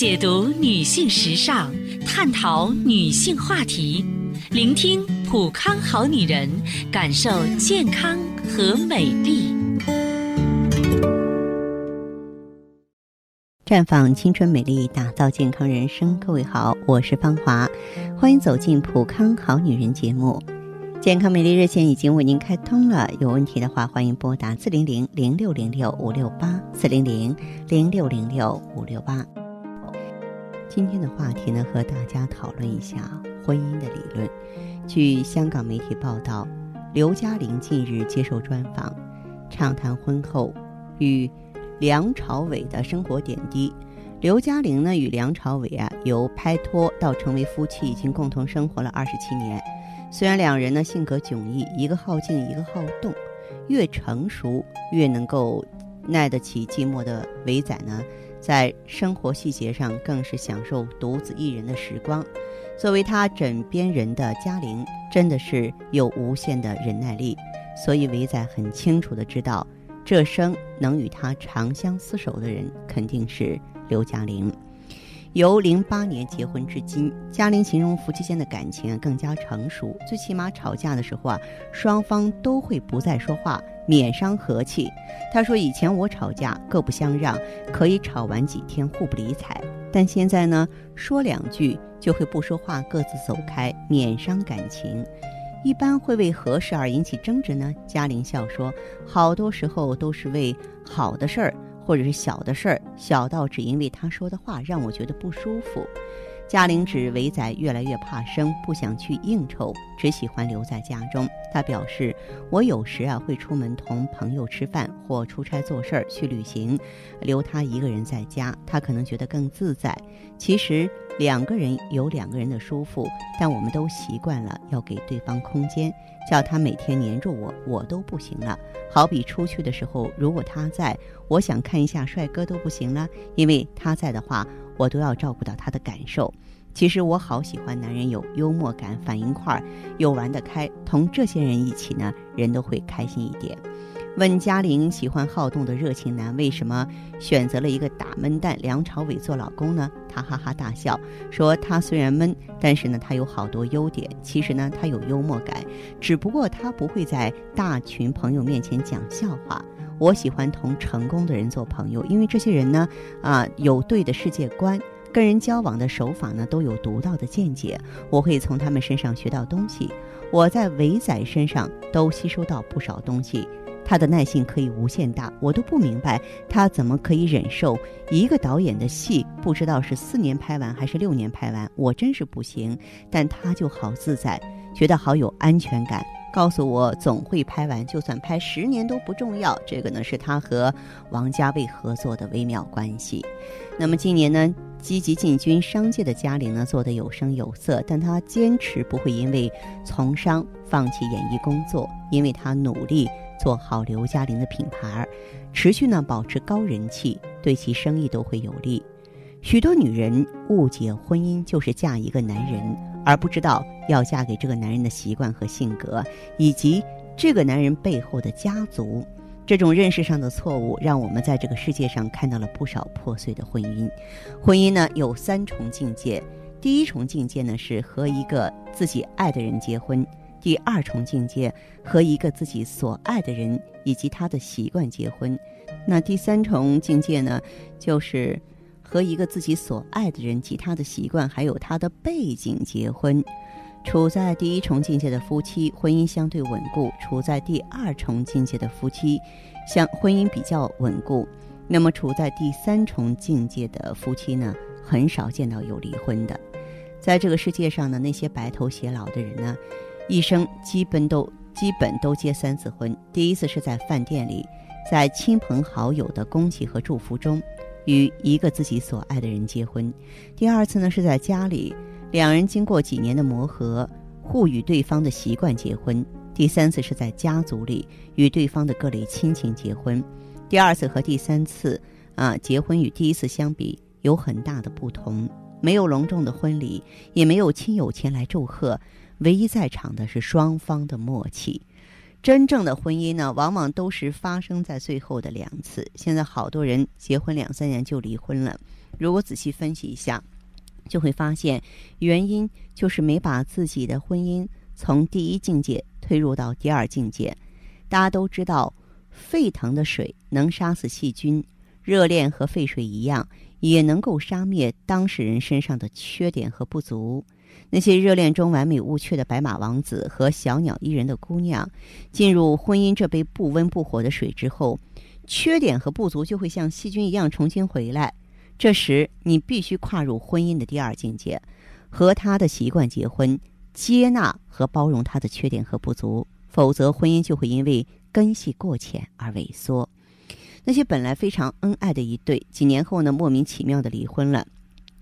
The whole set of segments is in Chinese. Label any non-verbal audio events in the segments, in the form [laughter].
解读女性时尚，探讨女性话题，聆听普康好女人，感受健康和美丽。绽放青春美丽，打造健康人生。各位好，我是芳华，欢迎走进普康好女人节目。健康美丽热线已经为您开通了，有问题的话，欢迎拨打四零零零六零六五六八四零零零六零六五六八。今天的话题呢，和大家讨论一下婚姻的理论。据香港媒体报道，刘嘉玲近日接受专访，畅谈婚后与。梁朝伟的生活点滴，刘嘉玲呢与梁朝伟啊由拍拖到成为夫妻，已经共同生活了二十七年。虽然两人呢性格迥异，一个好静，一个好动，越成熟越能够耐得起寂寞的伟仔呢，在生活细节上更是享受独自一人的时光。作为他枕边人的嘉玲，真的是有无限的忍耐力，所以伟仔很清楚的知道。这生能与他长相厮守的人，肯定是刘嘉玲。由零八年结婚至今，嘉玲形容夫妻间的感情更加成熟。最起码吵架的时候啊，双方都会不再说话，免伤和气。她说：“以前我吵架各不相让，可以吵完几天互不理睬，但现在呢，说两句就会不说话，各自走开，免伤感情。”一般会为何事而引起争执呢？嘉玲笑说：“好多时候都是为好的事儿，或者是小的事儿，小到只因为他说的话让我觉得不舒服。”嘉玲指伟仔越来越怕生，不想去应酬，只喜欢留在家中。他表示：“我有时啊会出门同朋友吃饭，或出差做事儿去旅行，留他一个人在家，他可能觉得更自在。其实两个人有两个人的舒服，但我们都习惯了要给对方空间，叫他每天黏着我，我都不行了。好比出去的时候，如果他在，我想看一下帅哥都不行了，因为他在的话。”我都要照顾到他的感受。其实我好喜欢男人有幽默感、反应快、又玩得开。同这些人一起呢，人都会开心一点。问嘉玲喜欢好动的热情男，为什么选择了一个打闷蛋梁朝伟做老公呢？他哈哈大笑说：“他虽然闷，但是呢，他有好多优点。其实呢，他有幽默感，只不过他不会在大群朋友面前讲笑话。”我喜欢同成功的人做朋友，因为这些人呢，啊，有对的世界观，跟人交往的手法呢，都有独到的见解。我会从他们身上学到东西。我在伟仔身上都吸收到不少东西。他的耐性可以无限大，我都不明白他怎么可以忍受一个导演的戏，不知道是四年拍完还是六年拍完，我真是不行。但他就好自在，觉得好有安全感。告诉我总会拍完，就算拍十年都不重要。这个呢是他和王家卫合作的微妙关系。那么今年呢，积极进军商界的嘉玲呢，做得有声有色，但她坚持不会因为从商放弃演艺工作，因为她努力做好刘嘉玲的品牌，持续呢保持高人气，对其生意都会有利。许多女人误解婚姻就是嫁一个男人。而不知道要嫁给这个男人的习惯和性格，以及这个男人背后的家族，这种认识上的错误，让我们在这个世界上看到了不少破碎的婚姻。婚姻呢有三重境界，第一重境界呢是和一个自己爱的人结婚；第二重境界和一个自己所爱的人以及他的习惯结婚；那第三重境界呢，就是。和一个自己所爱的人及他的习惯还有他的背景结婚，处在第一重境界的夫妻婚姻相对稳固；处在第二重境界的夫妻，相婚姻比较稳固。那么处在第三重境界的夫妻呢，很少见到有离婚的。在这个世界上呢，那些白头偕老的人呢，一生基本都基本都结三次婚。第一次是在饭店里，在亲朋好友的恭喜和祝福中。与一个自己所爱的人结婚，第二次呢是在家里，两人经过几年的磨合，互与对方的习惯结婚；第三次是在家族里，与对方的各类亲情结婚。第二次和第三次啊结婚与第一次相比有很大的不同，没有隆重的婚礼，也没有亲友前来祝贺，唯一在场的是双方的默契。真正的婚姻呢，往往都是发生在最后的两次。现在好多人结婚两三年就离婚了，如果仔细分析一下，就会发现原因就是没把自己的婚姻从第一境界推入到第二境界。大家都知道，沸腾的水能杀死细菌，热恋和沸水一样，也能够杀灭当事人身上的缺点和不足。那些热恋中完美无缺的白马王子和小鸟依人的姑娘，进入婚姻这杯不温不火的水之后，缺点和不足就会像细菌一样重新回来。这时，你必须跨入婚姻的第二境界，和他的习惯结婚，接纳和包容他的缺点和不足，否则婚姻就会因为根系过浅而萎缩。那些本来非常恩爱的一对，几年后呢，莫名其妙的离婚了。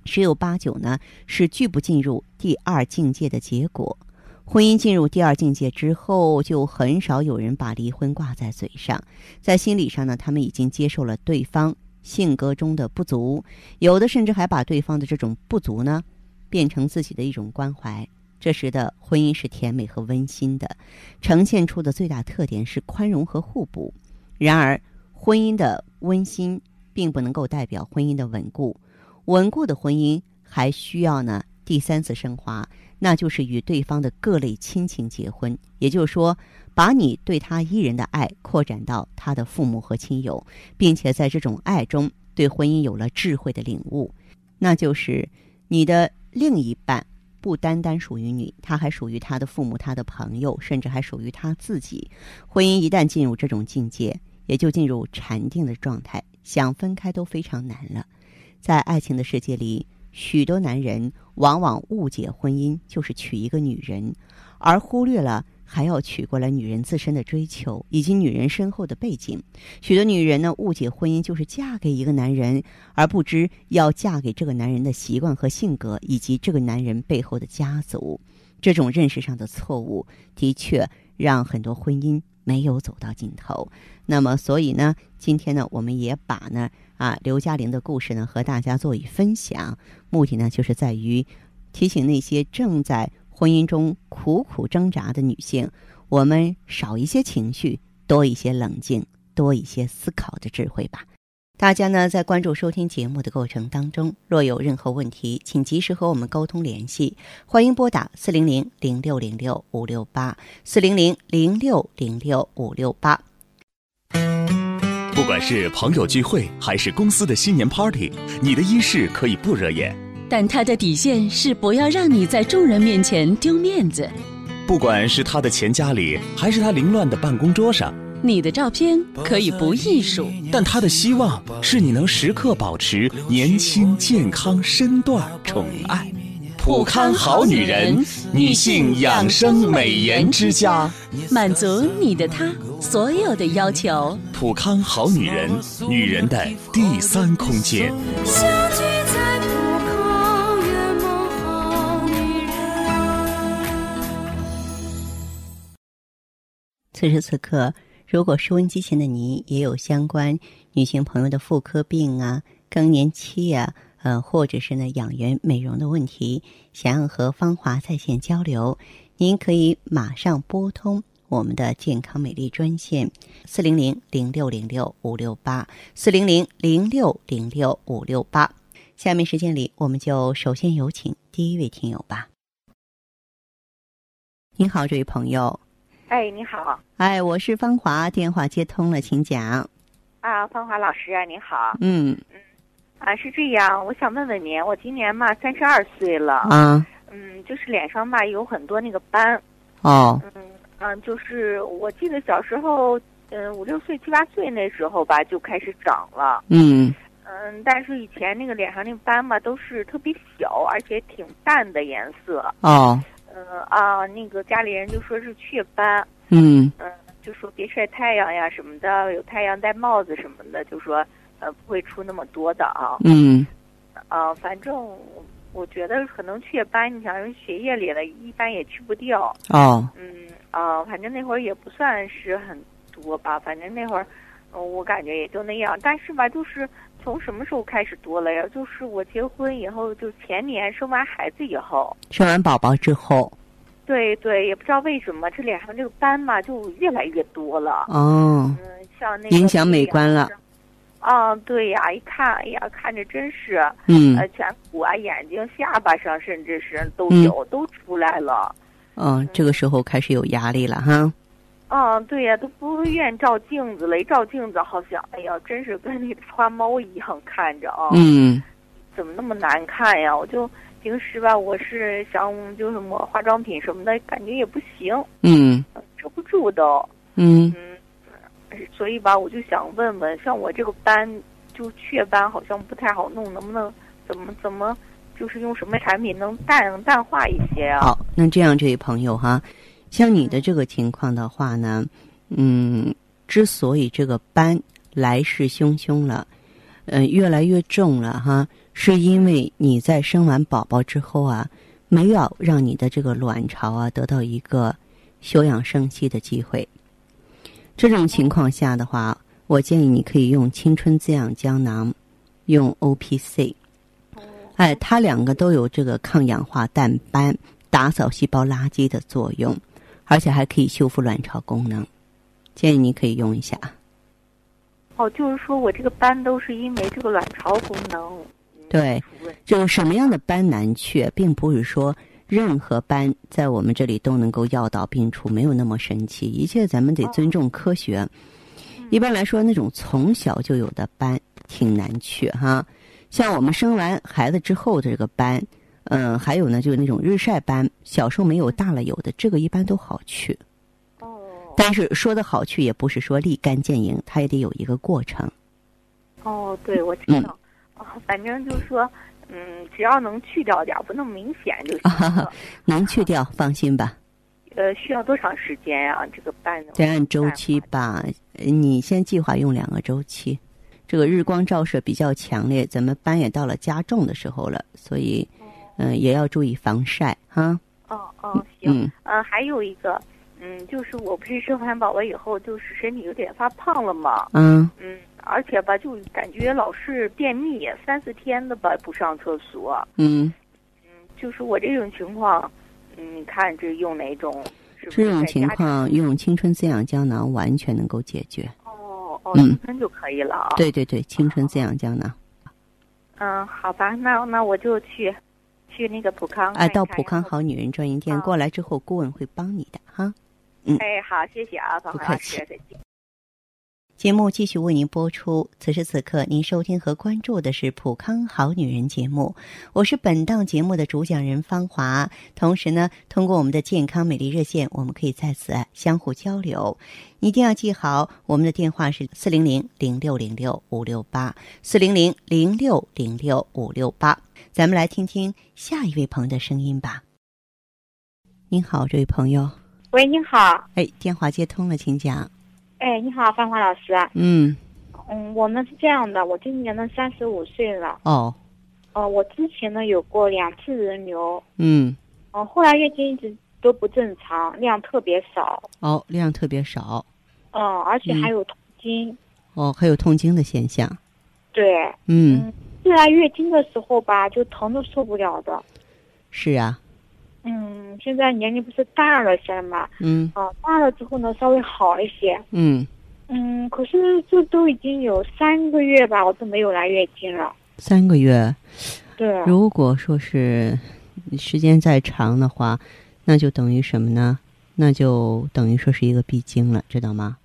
十有八九呢是拒不进入第二境界的结果。婚姻进入第二境界之后，就很少有人把离婚挂在嘴上，在心理上呢，他们已经接受了对方性格中的不足，有的甚至还把对方的这种不足呢变成自己的一种关怀。这时的婚姻是甜美和温馨的，呈现出的最大特点是宽容和互补。然而，婚姻的温馨并不能够代表婚姻的稳固。稳固的婚姻还需要呢第三次升华，那就是与对方的各类亲情结婚。也就是说，把你对他一人的爱扩展到他的父母和亲友，并且在这种爱中对婚姻有了智慧的领悟。那就是你的另一半不单单属于你，他还属于他的父母、他的朋友，甚至还属于他自己。婚姻一旦进入这种境界，也就进入禅定的状态，想分开都非常难了。在爱情的世界里，许多男人往往误解婚姻就是娶一个女人，而忽略了还要娶过来女人自身的追求以及女人身后的背景。许多女人呢误解婚姻就是嫁给一个男人，而不知要嫁给这个男人的习惯和性格以及这个男人背后的家族。这种认识上的错误，的确让很多婚姻没有走到尽头。那么，所以呢，今天呢，我们也把呢。啊，刘嘉玲的故事呢，和大家做以分享，目的呢，就是在于提醒那些正在婚姻中苦苦挣扎的女性，我们少一些情绪，多一些冷静，多一些思考的智慧吧。大家呢，在关注收听节目的过程当中，若有任何问题，请及时和我们沟通联系，欢迎拨打四零零零六零六五六八四零零零六零六五六八。不管是朋友聚会还是公司的新年 party，你的衣饰可以不惹眼，但他的底线是不要让你在众人面前丢面子。不管是他的钱夹里，还是他凌乱的办公桌上，你的照片可以不艺术，但他的希望是你能时刻保持年轻、健康、身段、宠爱。普康好女人，女性养生美颜之家，满足你的她所有的要求。普康好女人，女人的第三空间。此时此刻，如果收音机前的你也有相关女性朋友的妇科病啊、更年期呀、呃，或者是呢养颜美容的问题，想要和芳华在线交流，您可以马上拨通我们的健康美丽专线四零零零六零六五六八四零零零六零六五六八。下面时间里，我们就首先有请第一位听友吧。您好，这位朋友。哎，你好哎，我是芳华，电话接通了，请讲。啊，芳华老师啊，你好嗯啊，是这样，我想问问您，我今年嘛三十二岁了，啊嗯，就是脸上吧有很多那个斑，哦。嗯嗯，就是我记得小时候，嗯五六岁七八岁那时候吧就开始长了，嗯。嗯，但是以前那个脸上那个斑嘛都是特别小，而且挺淡的颜色，哦。嗯啊，那个家里人就说是雀斑，嗯。嗯，就说别晒太阳呀什么的，有太阳戴帽子什么的，就说呃不会出那么多的啊。嗯啊，反正我觉得可能雀斑，你想人血液里的，一般也去不掉。哦嗯啊，反正那会儿也不算是很多吧，反正那会儿，呃我感觉也就那样。但是吧，就是从什么时候开始多了呀？就是我结婚以后，就前年生完孩子以后。生完宝宝之后，对对，也不知道为什么这脸上这个斑嘛就越来越多了。哦嗯，像那个影响美观了。啊，对呀，一看，哎呀，看着真是，嗯呃，颧骨啊、眼睛、下巴上，甚至是都嗯有，都出来了。嗯，这个时候开始有压力了哈。啊，对呀，都不愿照镜子了，一照镜子，好像，哎呀，真是跟那个花猫一样看着啊。嗯怎么那么难看呀？我就平时吧，我是想就是抹化妆品什么的，感觉也不行，嗯遮不住都。嗯嗯，所以吧，我就想问问，像我这个斑，就雀斑，好像不太好弄，能不能怎么怎么，就是用什么产品能淡淡化一些啊？好，那这样这位朋友哈，像你的这个情况的话呢，嗯，之所以这个斑来势汹汹了，呃，越来越重了哈，是因为你在生完宝宝之后啊，没有让你的这个卵巢啊得到一个休养生息的机会。这种情况下的话，我建议你可以用青春滋养胶囊，用 O P C。哎，它两个都有这个抗氧化淡斑、打扫细胞垃圾的作用，而且还可以修复卵巢功能。建议你可以用一下。哦，就是说我这个斑都是因为这个卵巢功能。嗯对就是什么样的斑难去，并不是说任何斑在我们这里都能够药到病除，没有那么神奇。一切咱们得尊重科学。一般来说，那种从小就有的斑挺难去哈。像我们生完孩子之后的这个斑，嗯、还有呢，就是那种日晒斑，小时候没有，大了有的，这个一般都好去。哦但是说的好去，也不是说立竿见影，它也得有一个过程。哦，对，我知嗯道。哦，反正就是说，嗯，只要能去掉点儿，不那么明显就啊行了。[laughs] 能去掉，放心吧。呃，需要多长时间呀、这个斑呢？得按周期吧，呃你先计划用两个周期。这个日光照射比较强烈，咱们斑也到了加重的时候了，所以，嗯、也要注意防晒哈。哦哦，行。嗯呃，还有一个，嗯，就是我不是生完宝宝以后，就是身体有点发胖了嘛，嗯嗯，而且吧，就感觉老是便秘，三四天的吧不上厕所，嗯，嗯就是我这种情况，嗯，你看这用哪种？这种情况用青春滋养胶囊完全能够解决。哦哦，嗯青春就可以了啊。，对对对，青春滋养胶囊。嗯，好吧，那那我就去去那个普康哎，到普康。好女人专营店啊过来之后，顾问会帮你的哈。哎，好，谢谢啊，芳不客华老师，气再见。节目继续为您播出。此时此刻，您收听和关注的是《普康好女人》节目，我是本档节目的主讲人芳华。同时呢，通过我们的健康美丽热线，我们可以在此相互交流。一定要记好，我们的电话是四零零零六零六五六八，四零零零六零六五六八。咱们来听听下一位朋友的声音吧。您好，这位朋友，喂，你好，哎，电话接通了，请讲。哎，你好，芳华老师。嗯，嗯，我呢是这样的，我今年呢三十五岁了。哦，呃，我之前呢有过两次人流，嗯。哦、后来月经一直都不正常，量特别少，哦，量特别少，嗯、而且嗯还有痛经。哦，还有痛经的现象，对，嗯，自来月经的时候吧，就疼的受不了的。是啊，嗯，现在年龄不是大了些嘛，嗯啊、大了之后呢稍微好一些。嗯，嗯，可是这都已经有三个月吧，我都没有来月经了。三个月，对，如果说是时间再长的话，那就等于什么呢？那就等于说是一个闭经了，知道吗？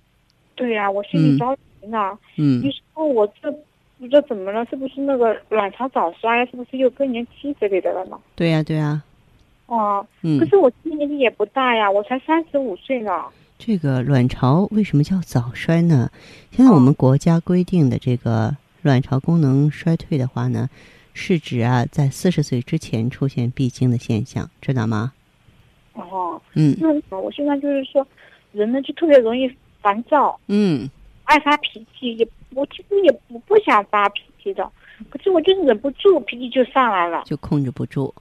对呀、我心嗯里着急呢。嗯你，说我这不知道怎么了？是不是那个卵巢早衰？是不是又更年期之类的了呢？对呀、对呀、哦、嗯可，是我今年年纪也不大呀，我才三十五岁呢。这个卵巢为什么叫早衰呢？现在我们国家规定的这个卵巢功能衰退的话呢，是指啊在四十岁之前出现闭经的现象，知道吗？哦，嗯那我现在就是说，人呢就特别容易烦躁，嗯，爱发脾气，也我其实也不不想发脾气的，可是我就忍不住，脾气就上来了。就控制不住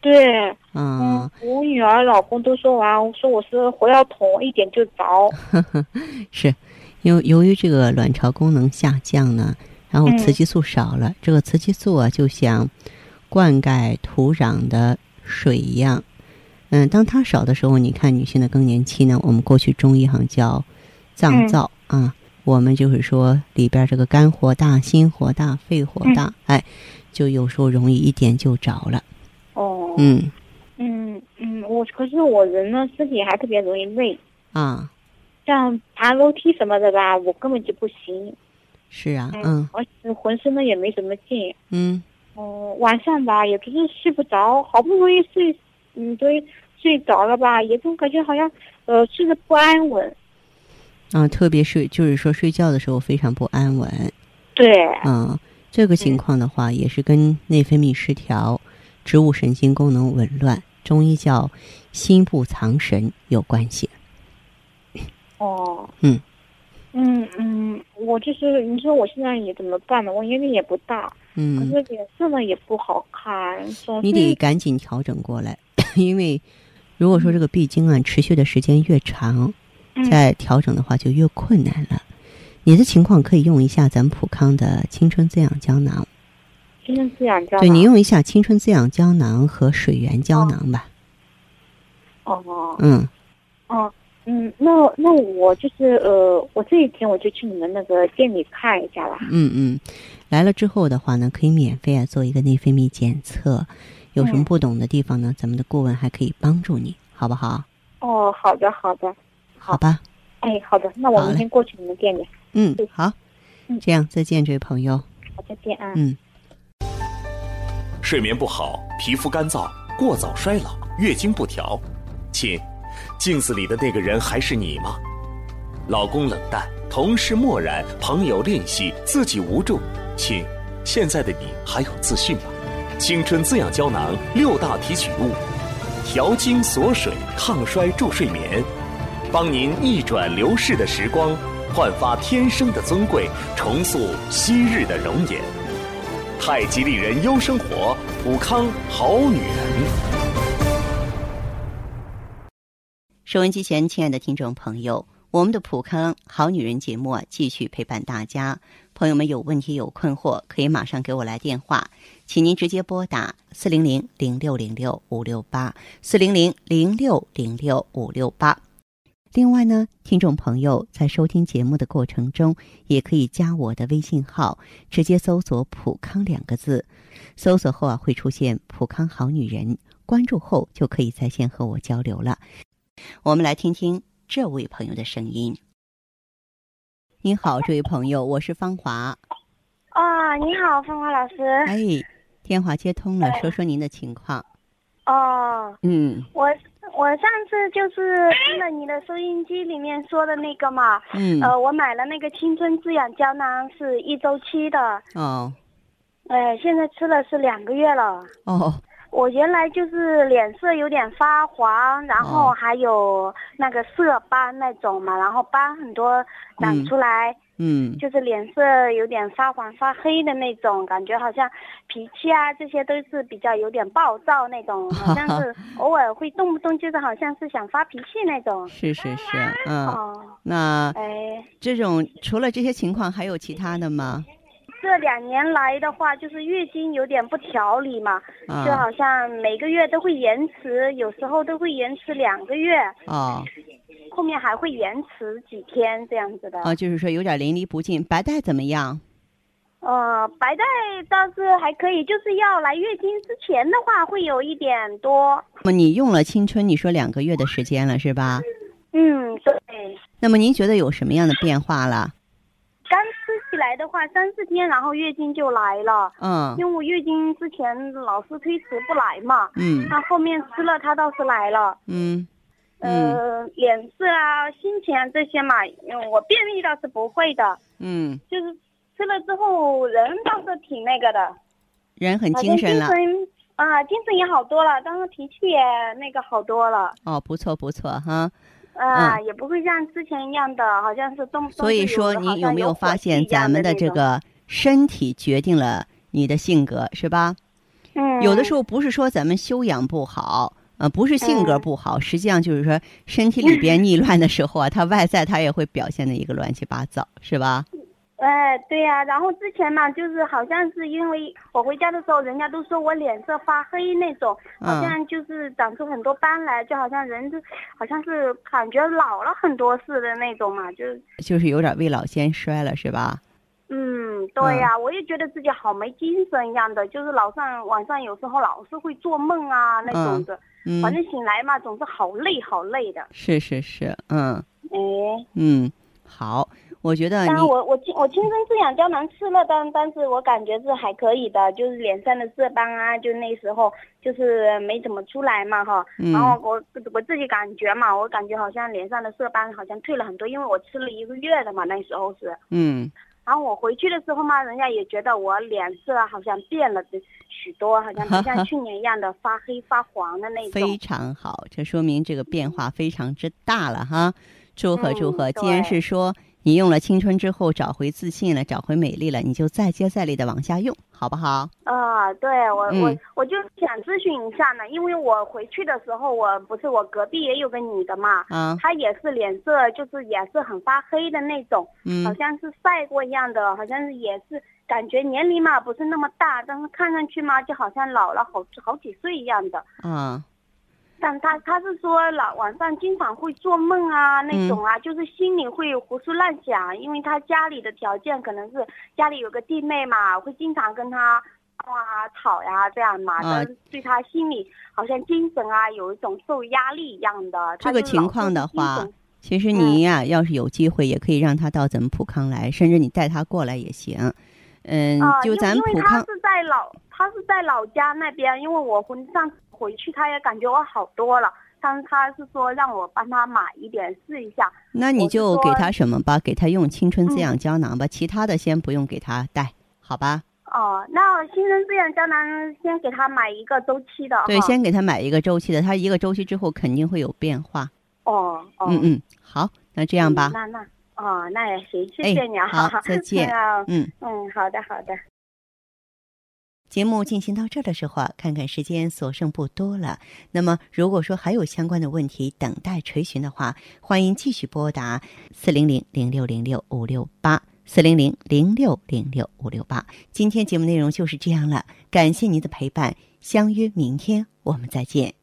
对，啊。嗯，我女儿、老公都说完，我说我是火药桶，一点就着。[laughs] 是，由由于这个卵巢功能下降呢，然后嗯雌激素少了，这个雌激素啊就像灌溉土壤的水一样，嗯，当它少的时候，你看女性的更年期呢，我们过去中医上叫脏燥、啊，我们就是说里边这个肝火大、心火大、肺火大，哎，就有时候容易一点就着了。哦，嗯嗯嗯，我可是我人呢，身体还特别容易累，啊，像爬楼梯什么的吧，我根本就不行。是啊，嗯而且浑身呢也没什么劲。嗯哦、晚上吧也不是睡不着，好不容易睡，嗯，对，睡着了吧，也总感觉好像呃睡得不安稳。啊，特别睡就是说睡觉的时候非常不安稳。对，啊，这个情况的话，也是跟内分泌失调、植物神经功能紊乱，中医叫心不藏神有关系。哦，嗯，嗯嗯，我就是你说我现在也怎么办呢？我年龄也不大，嗯可嗯，是脸色呢也不好看，总你得赶紧调整过来，[laughs] 因为如果说这个闭经啊持续的时间越长，嗯再调整的话就越困难了。你的情况可以用一下咱们普康的青春滋养胶囊，精神滋养胶囊对你用一下青春滋养胶囊和水源胶囊吧。哦嗯，哦嗯，那那我就是呃，我这几天我就去你们那个店里看一下啦。嗯嗯，来了之后的话呢，可以免费啊做一个内分泌检测，有什么嗯不懂的地方呢，咱们的顾问还可以帮助你，好不好？哦，好的好的，好吧，哎，好的，那我明天过去你们店里。嗯，好嗯，这样再见，这位朋友，好，再见啊。嗯。睡眠不好，皮肤干燥，过早衰老，月经不调，亲，镜子里的那个人还是你吗？老公冷淡，同事漠然，朋友吝惜，自己无助，亲，现在的你还有自信吗？青春滋养胶囊六大提取物，调经锁水，抗衰助睡眠，帮您逆转流逝的时光，焕发天生的尊贵，重塑昔日的容颜。太极丽人优生活，普康好女人。收音机前，亲爱的听众朋友，我们的普康好女人节目，继续陪伴大家。朋友们有问题有困惑，可以马上给我来电话，请您直接拨打四零零零六零六五六八四零零零六零六五六八。另外呢，听众朋友在收听节目的过程中，也可以加我的微信号，直接搜索“普康”两个字，搜索后啊会出现“普康好女人”，关注后就可以在线和我交流了。我们来听听这位朋友的声音。您好，这位朋友，我是芳华。啊，你好，芳华老师。哎，电话接通了，说说您的情况。哦，嗯我我上次就是听了你的收音机里面说的那个嘛，嗯。呃，我买了那个青春滋养胶囊是一周期的，哦。呃，现在吃了是两个月了。哦我原来就是脸色有点发黄，然后哦还有那个色斑那种嘛，然后斑很多长出来。嗯就是脸色有点发黄发黑的那种，感觉好像脾气啊这些都是比较有点暴躁那种，[laughs] 好像是偶尔会动不动就是好像是想发脾气那种。是是是，嗯，哦，那哎，这种除了这些情况，还有其他的吗？这两年来的话，就是月经有点不调理嘛，啊就好像每个月都会延迟，有时候都会延迟两个月，哦后面还会延迟几天这样子的。啊，就是说有点淋漓不尽。白带怎么样？呃，白带倒是还可以，就是要来月经之前的话会有一点多。那么你用了青春，你说两个月的时间了是吧？嗯，对。那么您觉得有什么样的变化了？的话，三四天，然后月经就来了。嗯因为我月经之前老是推迟不来嘛，嗯那后面吃了它倒是来了。嗯嗯呃，脸色啊、心情啊这些嘛，嗯，我便秘倒是不会的，嗯，就是吃了之后人倒是挺那个的，人很精神了。神啊，精神也好多了，当时脾气也那个好多了。哦，不错不错哈。啊，也不会像之前一样的，好像是动所以说，你有没有发现咱们的这个身体决定了你的性格，是吧？嗯，有的时候不是说咱们修养不好，呃，不是性格嗯不好，实际上就是说身体里边 [laughs] 逆乱的时候啊，它外在它也会表现的一个乱七八糟，是吧？哎，对呀、然后之前嘛，就是好像是因为我回家的时候，人家都说我脸色发黑那种，好嗯像就是长出很多斑来，就好像人就好像是感觉老了很多似的那种嘛，就是就是有点未老先衰了，是吧？嗯，对呀、我也觉得自己好没精神一样的，就是老上晚上有时候老是会做梦啊那种的，嗯，反正醒来嘛总是好累好累的，是是是，嗯哎。嗯，好，我觉得你当然我我亲我青春滋养胶囊吃了，但但是我感觉是还可以的，就是脸上的色斑啊，就那时候就是没怎么出来嘛哈。嗯然后我我自己感觉嘛，我感觉好像脸上的色斑好像退了很多，因为我吃了一个月的嘛，那时候是。嗯然后我回去的时候嘛，人家也觉得我脸色好像变了许多，好像不像 [laughs] 去年一样的发黑发黄的那种。非常好，这说明这个变化非常之大了哈。祝贺祝贺！嗯既然是说你用了青春之后找回自信了，找回美丽了，你就再接再厉的往下用，好不好？啊，对我、我嗯我就想咨询一下呢，因为我回去的时候，我不是我隔壁也有个女的嘛，啊，她也是脸色就是也是很发黑的那种，好嗯像是晒过一样的，好像是也是感觉年龄嘛不是那么大，但是看上去嘛就好像老了好好几岁一样的。啊，但他他是说老晚上经常会做梦啊那种啊，就是心里会胡思乱想，因为他家里的条件可能是家里有个弟妹嘛，会经常跟他闹啊吵呀、这样嘛，啊但是对他心里好像精神啊有一种受压力一样的。这个情况的话其实您呀、要是有机会，也可以让他到咱们普康来，甚至你带他过来也行。嗯，啊，就咱因为因为他普康是在老，他是在老家那边，因为我婚上次回去，他也感觉我好多了，但是他是说让我帮他买一点试一下。那你就给他什么吧，给他用青春滋嗯养胶囊吧，其他的先不用给他带，好吧？哦，那新生滋养胶囊先给他买一个周期的对，哈先给他买一个周期的，他一个周期之后肯定会有变化。哦哦，嗯嗯，好，那这样吧嗯，那那哦，那也行，谢哎谢你啊，好再见 [laughs] 啊嗯。嗯，好的好的。节目进行到这儿的时候啊，看看时间所剩不多了。那么，如果说还有相关的问题等待垂询的话，欢迎继续拨打四零零零六零六五六八四零零零六零六五六八。今天节目内容就是这样了，感谢您的陪伴，相约明天我们再见。